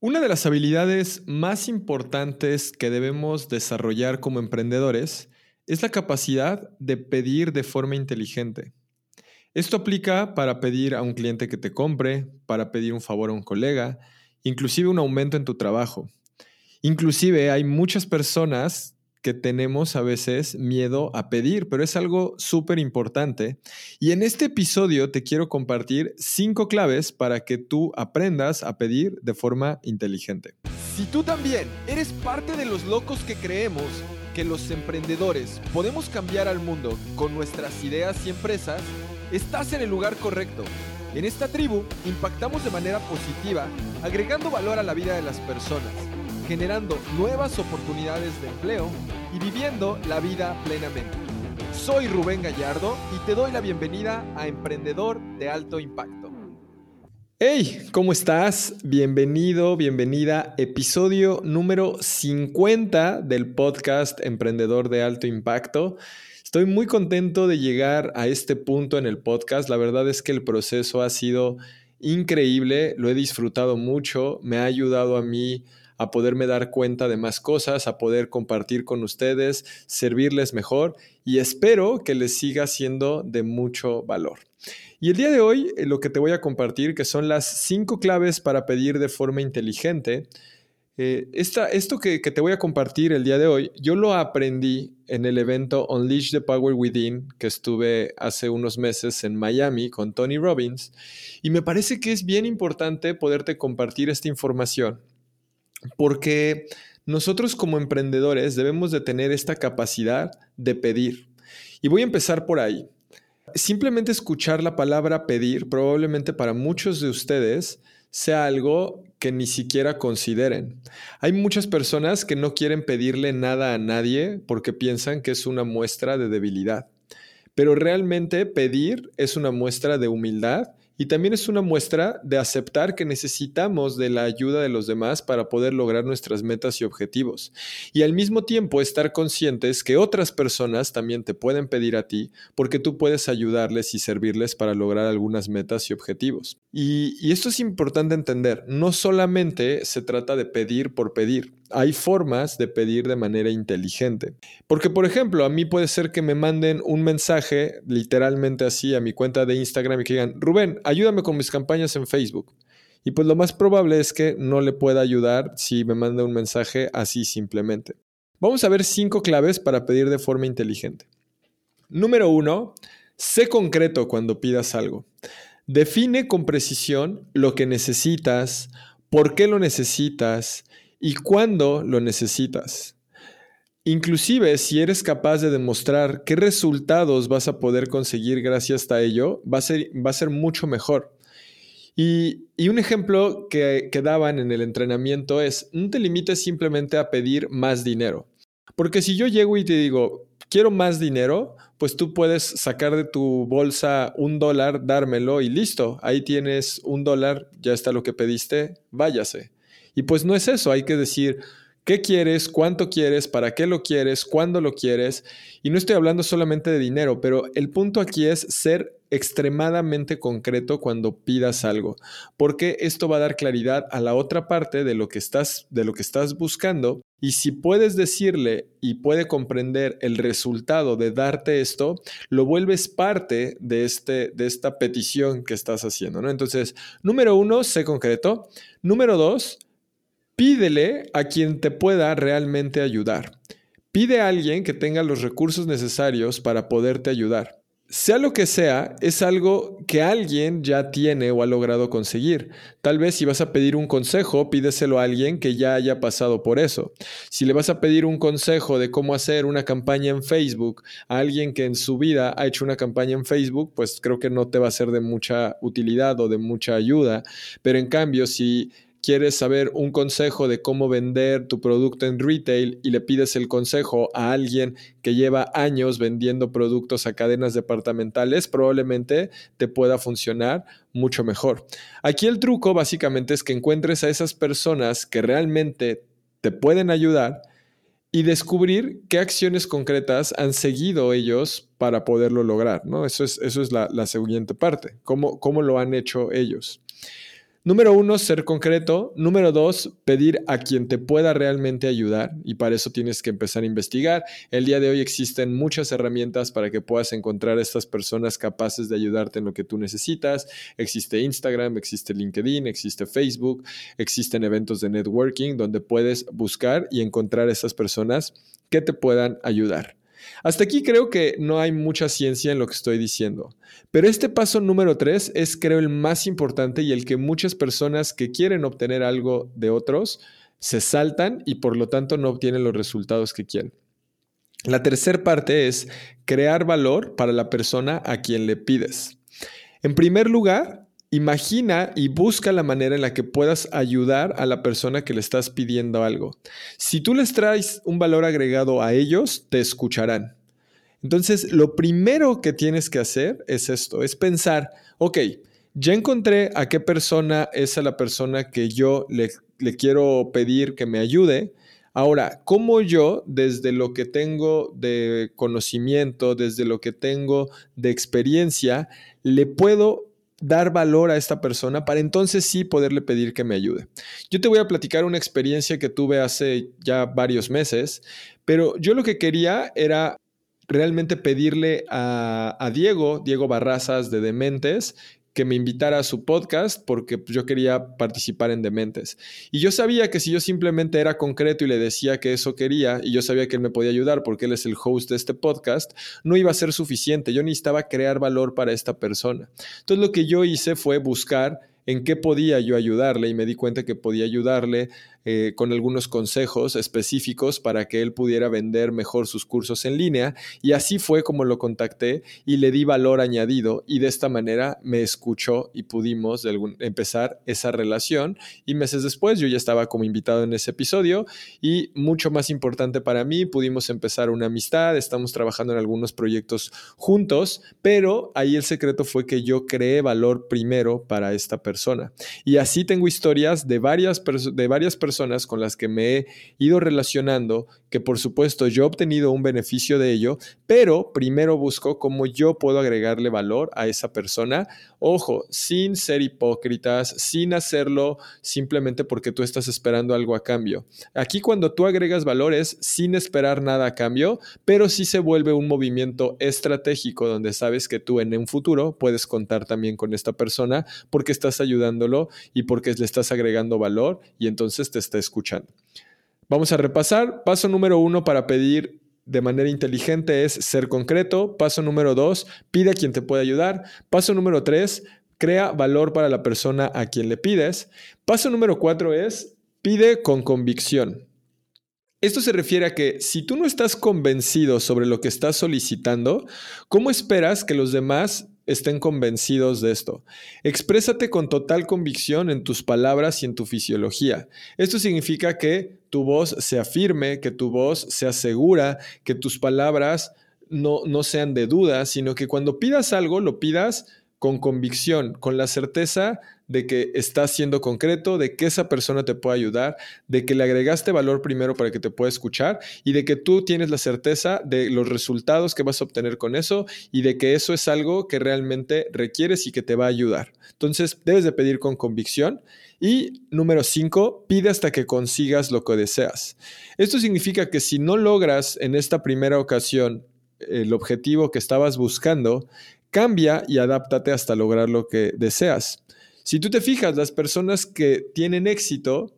Una de las habilidades más importantes que debemos desarrollar como emprendedores es la capacidad de pedir de forma inteligente. Esto aplica para pedir a un cliente que te compre, para pedir un favor a un colega, inclusive un aumento en tu trabajo. Inclusive hay muchas personas que tenemos a veces miedo a pedir, pero es algo súper importante. Y en este episodio te quiero compartir cinco claves para que tú aprendas a pedir de forma inteligente. Si tú también eres parte de los locos que creemos que los emprendedores podemos cambiar al mundo con nuestras ideas y empresas, estás en el lugar correcto. En esta tribu impactamos de manera positiva, agregando valor a la vida de las personas generando nuevas oportunidades de empleo y viviendo la vida plenamente. Soy Rubén Gallardo y te doy la bienvenida a Emprendedor de Alto Impacto. Hey, ¿cómo estás? Bienvenido, bienvenida. Episodio número 50 del podcast Emprendedor de Alto Impacto. Estoy muy contento de llegar a este punto en el podcast. La verdad es que el proceso ha sido increíble, lo he disfrutado mucho, me ha ayudado a mí a poderme dar cuenta de más cosas, a poder compartir con ustedes, servirles mejor y espero que les siga siendo de mucho valor. Y el día de hoy eh, lo que te voy a compartir, que son las cinco claves para pedir de forma inteligente, eh, esto que, que, te voy a compartir el día de hoy, yo lo aprendí en el evento Unleash the Power Within que estuve hace unos meses en Miami con Tony Robbins y me parece que es bien importante poderte compartir esta información porque nosotros como emprendedores debemos de tener esta capacidad de pedir. Y voy a empezar por ahí. Simplemente escuchar la palabra pedir probablemente para muchos de ustedes sea algo que ni siquiera consideren. Hay muchas personas que no quieren pedirle nada a nadie porque piensan que es una muestra de debilidad. Pero realmente pedir es una muestra de humildad y también es una muestra de aceptar que necesitamos de la ayuda de los demás para poder lograr nuestras metas y objetivos. Y al mismo tiempo estar conscientes que otras personas también te pueden pedir a ti porque tú puedes ayudarles y servirles para lograr algunas metas y objetivos. Y, y esto es importante entender. No solamente se trata de pedir por pedir hay formas de pedir de manera inteligente. Porque, por ejemplo, a mí puede ser que me manden un mensaje literalmente así a mi cuenta de Instagram y que digan, Rubén, ayúdame con mis campañas en Facebook. Y pues lo más probable es que no le pueda ayudar si me manda un mensaje así simplemente. Vamos a ver cinco claves para pedir de forma inteligente. Número uno, sé concreto cuando pidas algo. Define con precisión lo que necesitas, por qué lo necesitas y cuándo lo necesitas. Inclusive si eres capaz de demostrar qué resultados vas a poder conseguir gracias a ello, va a ser, va a ser mucho mejor. Y, un ejemplo que, que daban en el entrenamiento es, no te limites simplemente a pedir más dinero. Porque si yo llego y te digo, quiero más dinero, pues tú puedes sacar de tu bolsa un dólar, dármelo y listo, ahí tienes un dólar, ya está lo que pediste, váyase. Y pues no es eso, hay que decir qué quieres, cuánto quieres, para qué lo quieres, cuándo lo quieres. Y no estoy hablando solamente de dinero, pero el punto aquí es ser extremadamente concreto cuando pidas algo, porque esto va a dar claridad a la otra parte de lo que estás de lo que estás buscando y si puedes decirle y puede comprender el resultado de darte esto, lo vuelves parte de este de esta petición que estás haciendo, ¿no? Entonces, número uno, sé concreto. Número dos, Pídele a quien te pueda realmente ayudar. Pide a alguien que tenga los recursos necesarios para poderte ayudar. Sea lo que sea, es algo que alguien ya tiene o ha logrado conseguir. Tal vez si vas a pedir un consejo, pídeselo a alguien que ya haya pasado por eso. Si le vas a pedir un consejo de cómo hacer una campaña en Facebook a alguien que en su vida ha hecho una campaña en Facebook, pues creo que no te va a ser de mucha utilidad o de mucha ayuda. Pero en cambio, si quieres saber un consejo de cómo vender tu producto en retail y le pides el consejo a alguien que lleva años vendiendo productos a cadenas departamentales, probablemente te pueda funcionar mucho mejor. Aquí el truco básicamente es que encuentres a esas personas que realmente te pueden ayudar y descubrir qué acciones concretas han seguido ellos para poderlo lograr, ¿no? Eso es, eso es la, siguiente parte, cómo, cómo lo han hecho ellos. Número uno, ser concreto. Número dos, pedir a quien te pueda realmente ayudar y para eso tienes que empezar a investigar. El día de hoy existen muchas herramientas para que puedas encontrar a estas personas capaces de ayudarte en lo que tú necesitas. Existe Instagram, existe LinkedIn, existe Facebook, existen eventos de networking donde puedes buscar y encontrar a estas personas que te puedan ayudar. Hasta aquí creo que no hay mucha ciencia en lo que estoy diciendo, pero este paso número tres es creo el más importante y el que muchas personas que quieren obtener algo de otros se saltan y por lo tanto no obtienen los resultados que quieren. La tercera parte es crear valor para la persona a quien le pides. En primer lugar, Imagina y busca la manera en la que puedas ayudar a la persona que le estás pidiendo algo. Si tú les traes un valor agregado a ellos, te escucharán. Entonces, lo primero que tienes que hacer es esto, es pensar, ok, ya encontré a qué persona es a la persona que yo le, le quiero pedir que me ayude. Ahora, ¿cómo yo, desde lo que tengo de conocimiento, desde lo que tengo de experiencia, le puedo dar valor a esta persona para entonces sí poderle pedir que me ayude. Yo te voy a platicar una experiencia que tuve hace ya varios meses, pero yo lo que quería era realmente pedirle a, a Diego, Diego Barrazas de Dementes, que me invitara a su podcast porque pues, yo quería participar en Dementes. Y yo sabía que si yo simplemente era concreto y le decía que eso quería, y yo sabía que él me podía ayudar porque él es el host de este podcast, no iba a ser suficiente. Yo necesitaba crear valor para esta persona. Entonces lo que yo hice fue buscar en qué podía yo ayudarle y me di cuenta que podía ayudarle eh, con algunos consejos específicos para que él pudiera vender mejor sus cursos en línea. Y así fue como lo contacté y le di valor añadido y de esta manera me escuchó y pudimos empezar esa relación. Y meses después yo ya estaba como invitado en ese episodio y mucho más importante para mí, pudimos empezar una amistad, estamos trabajando en algunos proyectos juntos, pero ahí el secreto fue que yo creé valor primero para esta persona. Y así tengo historias de varias, de varias personas con las que me he ido relacionando, que por supuesto yo he obtenido un beneficio de ello, pero primero busco cómo yo puedo agregarle valor a esa persona. Ojo, sin ser hipócritas, sin hacerlo simplemente porque tú estás esperando algo a cambio. Aquí cuando tú agregas valores sin esperar nada a cambio, pero sí se vuelve un movimiento estratégico donde sabes que tú en un futuro puedes contar también con esta persona porque estás ayudándolo y porque le estás agregando valor y entonces te está escuchando. Vamos a repasar. Paso número uno para pedir de manera inteligente es ser concreto. Paso número dos, pide a quien te puede ayudar. Paso número tres, crea valor para la persona a quien le pides. Paso número cuatro es pide con convicción. Esto se refiere a que si tú no estás convencido sobre lo que estás solicitando, ¿cómo esperas que los demás estén convencidos de esto. Exprésate con total convicción en tus palabras y en tu fisiología. Esto significa que tu voz se afirme, que tu voz se asegura, que tus palabras no, no sean de duda, sino que cuando pidas algo, lo pidas con convicción, con la certeza de que estás siendo concreto, de que esa persona te puede ayudar, de que le agregaste valor primero para que te pueda escuchar y de que tú tienes la certeza de los resultados que vas a obtener con eso y de que eso es algo que realmente requieres y que te va a ayudar. Entonces, debes de pedir con convicción. Y número cinco, pide hasta que consigas lo que deseas. Esto significa que si no logras en esta primera ocasión el objetivo que estabas buscando, Cambia y adáptate hasta lograr lo que deseas. Si tú te fijas, las personas que tienen éxito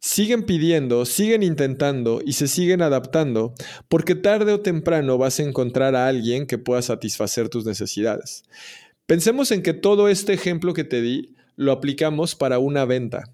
siguen pidiendo, siguen intentando y se siguen adaptando porque tarde o temprano vas a encontrar a alguien que pueda satisfacer tus necesidades. Pensemos en que todo este ejemplo que te di lo aplicamos para una venta.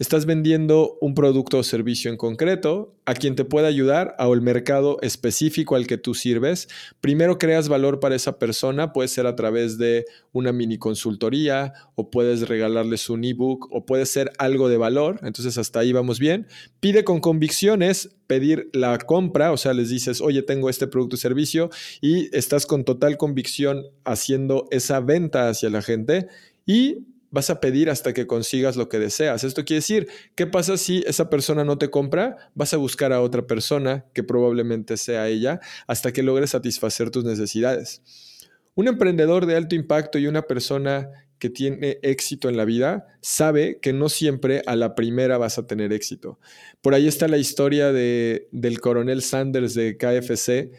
Estás vendiendo un producto o servicio en concreto a quien te pueda ayudar o el mercado específico al que tú sirves. Primero creas valor para esa persona, puede ser a través de una mini consultoría o puedes regalarles un ebook o puede ser algo de valor. Entonces hasta ahí vamos bien. Pide con convicciones pedir la compra, o sea, les dices, oye, tengo este producto o servicio y estás con total convicción haciendo esa venta hacia la gente y vas a pedir hasta que consigas lo que deseas. Esto quiere decir, ¿qué pasa si esa persona no te compra? Vas a buscar a otra persona, que probablemente sea ella, hasta que logres satisfacer tus necesidades. Un emprendedor de alto impacto y una persona que tiene éxito en la vida sabe que no siempre a la primera vas a tener éxito. Por ahí está la historia de, del coronel Sanders de KFC,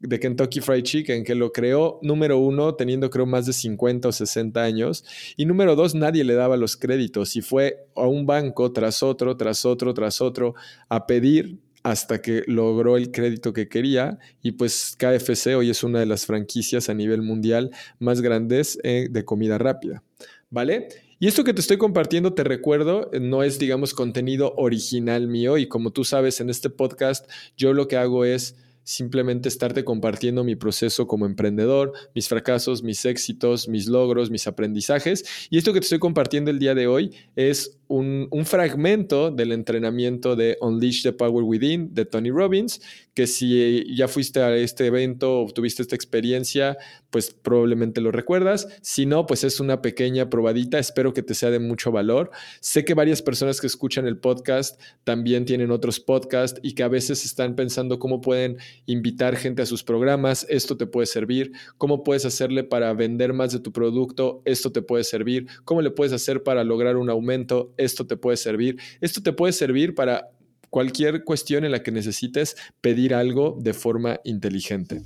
de Kentucky Fried Chicken, que lo creó, número uno, teniendo creo más de 50 o 60 años, y número dos, nadie le daba los créditos y fue a un banco tras otro, tras otro, tras otro, a pedir hasta que logró el crédito que quería y pues KFC hoy es una de las franquicias a nivel mundial más grandes eh, de comida rápida, ¿vale? Y esto que te estoy compartiendo, te recuerdo, no es, digamos, contenido original mío y como tú sabes, en este podcast yo lo que hago es simplemente estarte compartiendo mi proceso como emprendedor, mis fracasos, mis éxitos, mis logros, mis aprendizajes. Y esto que te estoy compartiendo el día de hoy es un, fragmento del entrenamiento de Unleash the Power Within de Tony Robbins, que si ya fuiste a este evento o tuviste esta experiencia, pues probablemente lo recuerdas. Si no, pues es una pequeña probadita. Espero que te sea de mucho valor. Sé que varias personas que escuchan el podcast también tienen otros podcasts y que a veces están pensando cómo pueden invitar gente a sus programas. Esto te puede servir. ¿Cómo puedes hacerle para vender más de tu producto? Esto te puede servir. ¿Cómo le puedes hacer para lograr un aumento? esto te puede servir. Esto te puede servir para cualquier cuestión en la que necesites pedir algo de forma inteligente.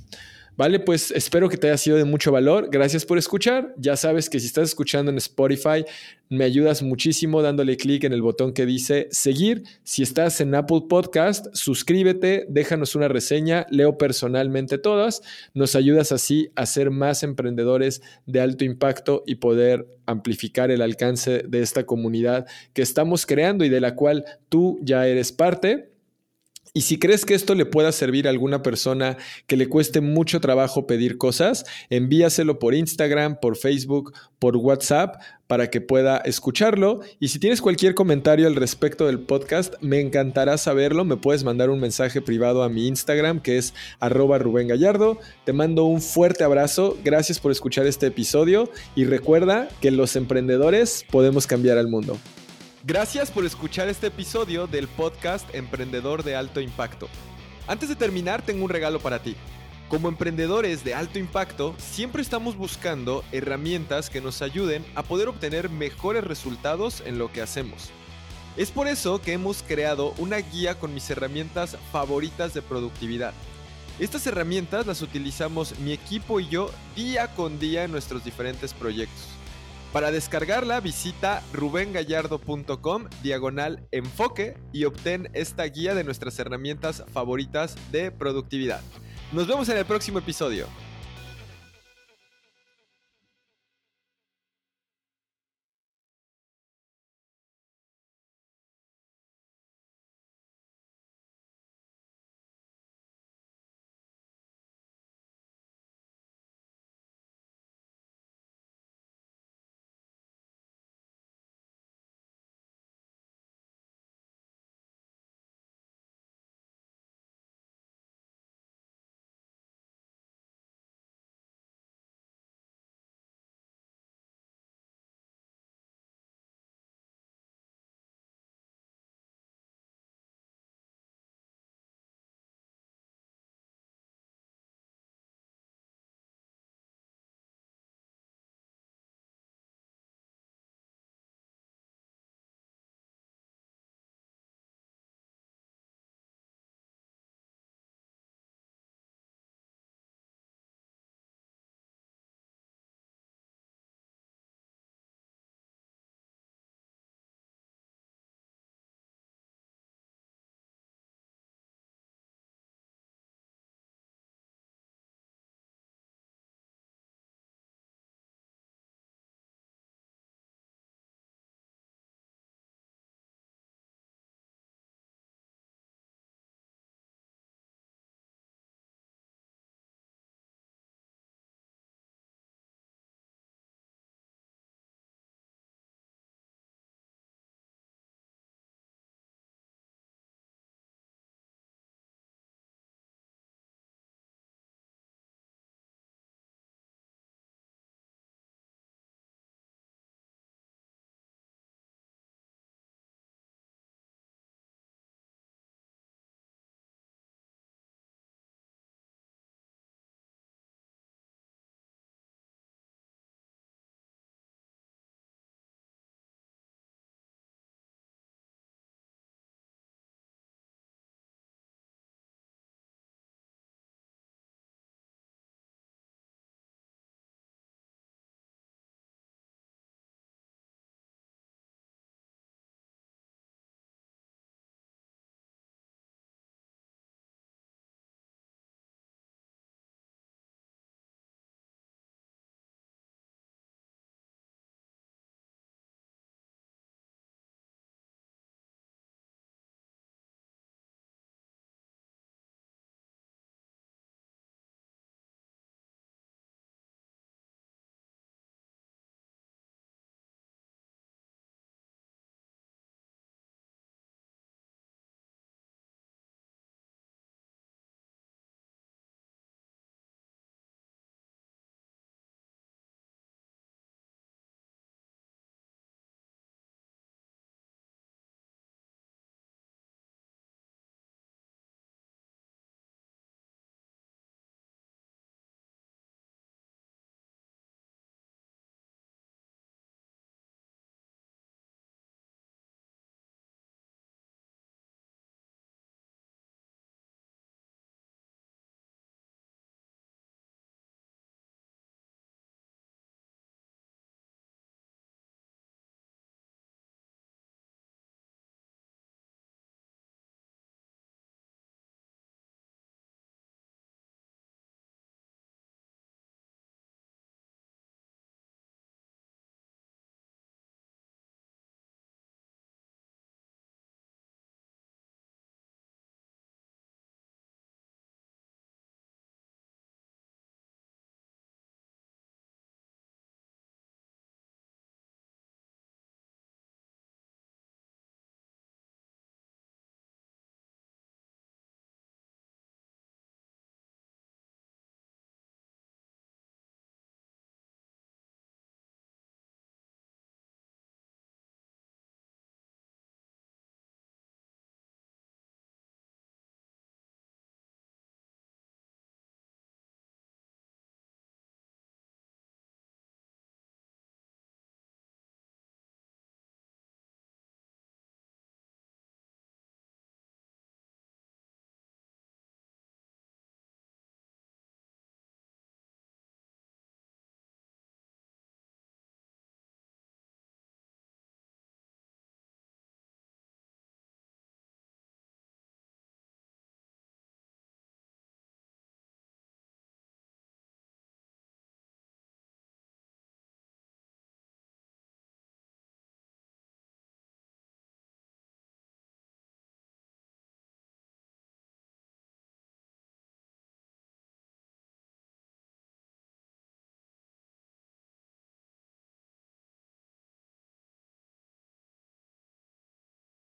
Vale, pues espero que te haya sido de mucho valor. Gracias por escuchar. Ya sabes que si estás escuchando en Spotify, me ayudas muchísimo dándole clic en el botón que dice seguir. Si estás en Apple Podcast, suscríbete, déjanos una reseña, leo personalmente todas. Nos ayudas así a ser más emprendedores de alto impacto y poder amplificar el alcance de esta comunidad que estamos creando y de la cual tú ya eres parte. Y si crees que esto le pueda servir a alguna persona que le cueste mucho trabajo pedir cosas, envíaselo por Instagram, por Facebook, por WhatsApp para que pueda escucharlo. Y si tienes cualquier comentario al respecto del podcast, me encantará saberlo. Me puedes mandar un mensaje privado a mi Instagram que es arroba Rubén Gallardo. Te mando un fuerte abrazo. Gracias por escuchar este episodio y recuerda que los emprendedores podemos cambiar al mundo. Gracias por escuchar este episodio del podcast Emprendedor de Alto Impacto. Antes de terminar, tengo un regalo para ti. Como emprendedores de alto impacto, siempre estamos buscando herramientas que nos ayuden a poder obtener mejores resultados en lo que hacemos. Es por eso que hemos creado una guía con mis herramientas favoritas de productividad. Estas herramientas las utilizamos mi equipo y yo día con día en nuestros diferentes proyectos. Para descargarla visita rubengallardo.com diagonal enfoque y obtén esta guía de nuestras herramientas favoritas de productividad. Nos vemos en el próximo episodio.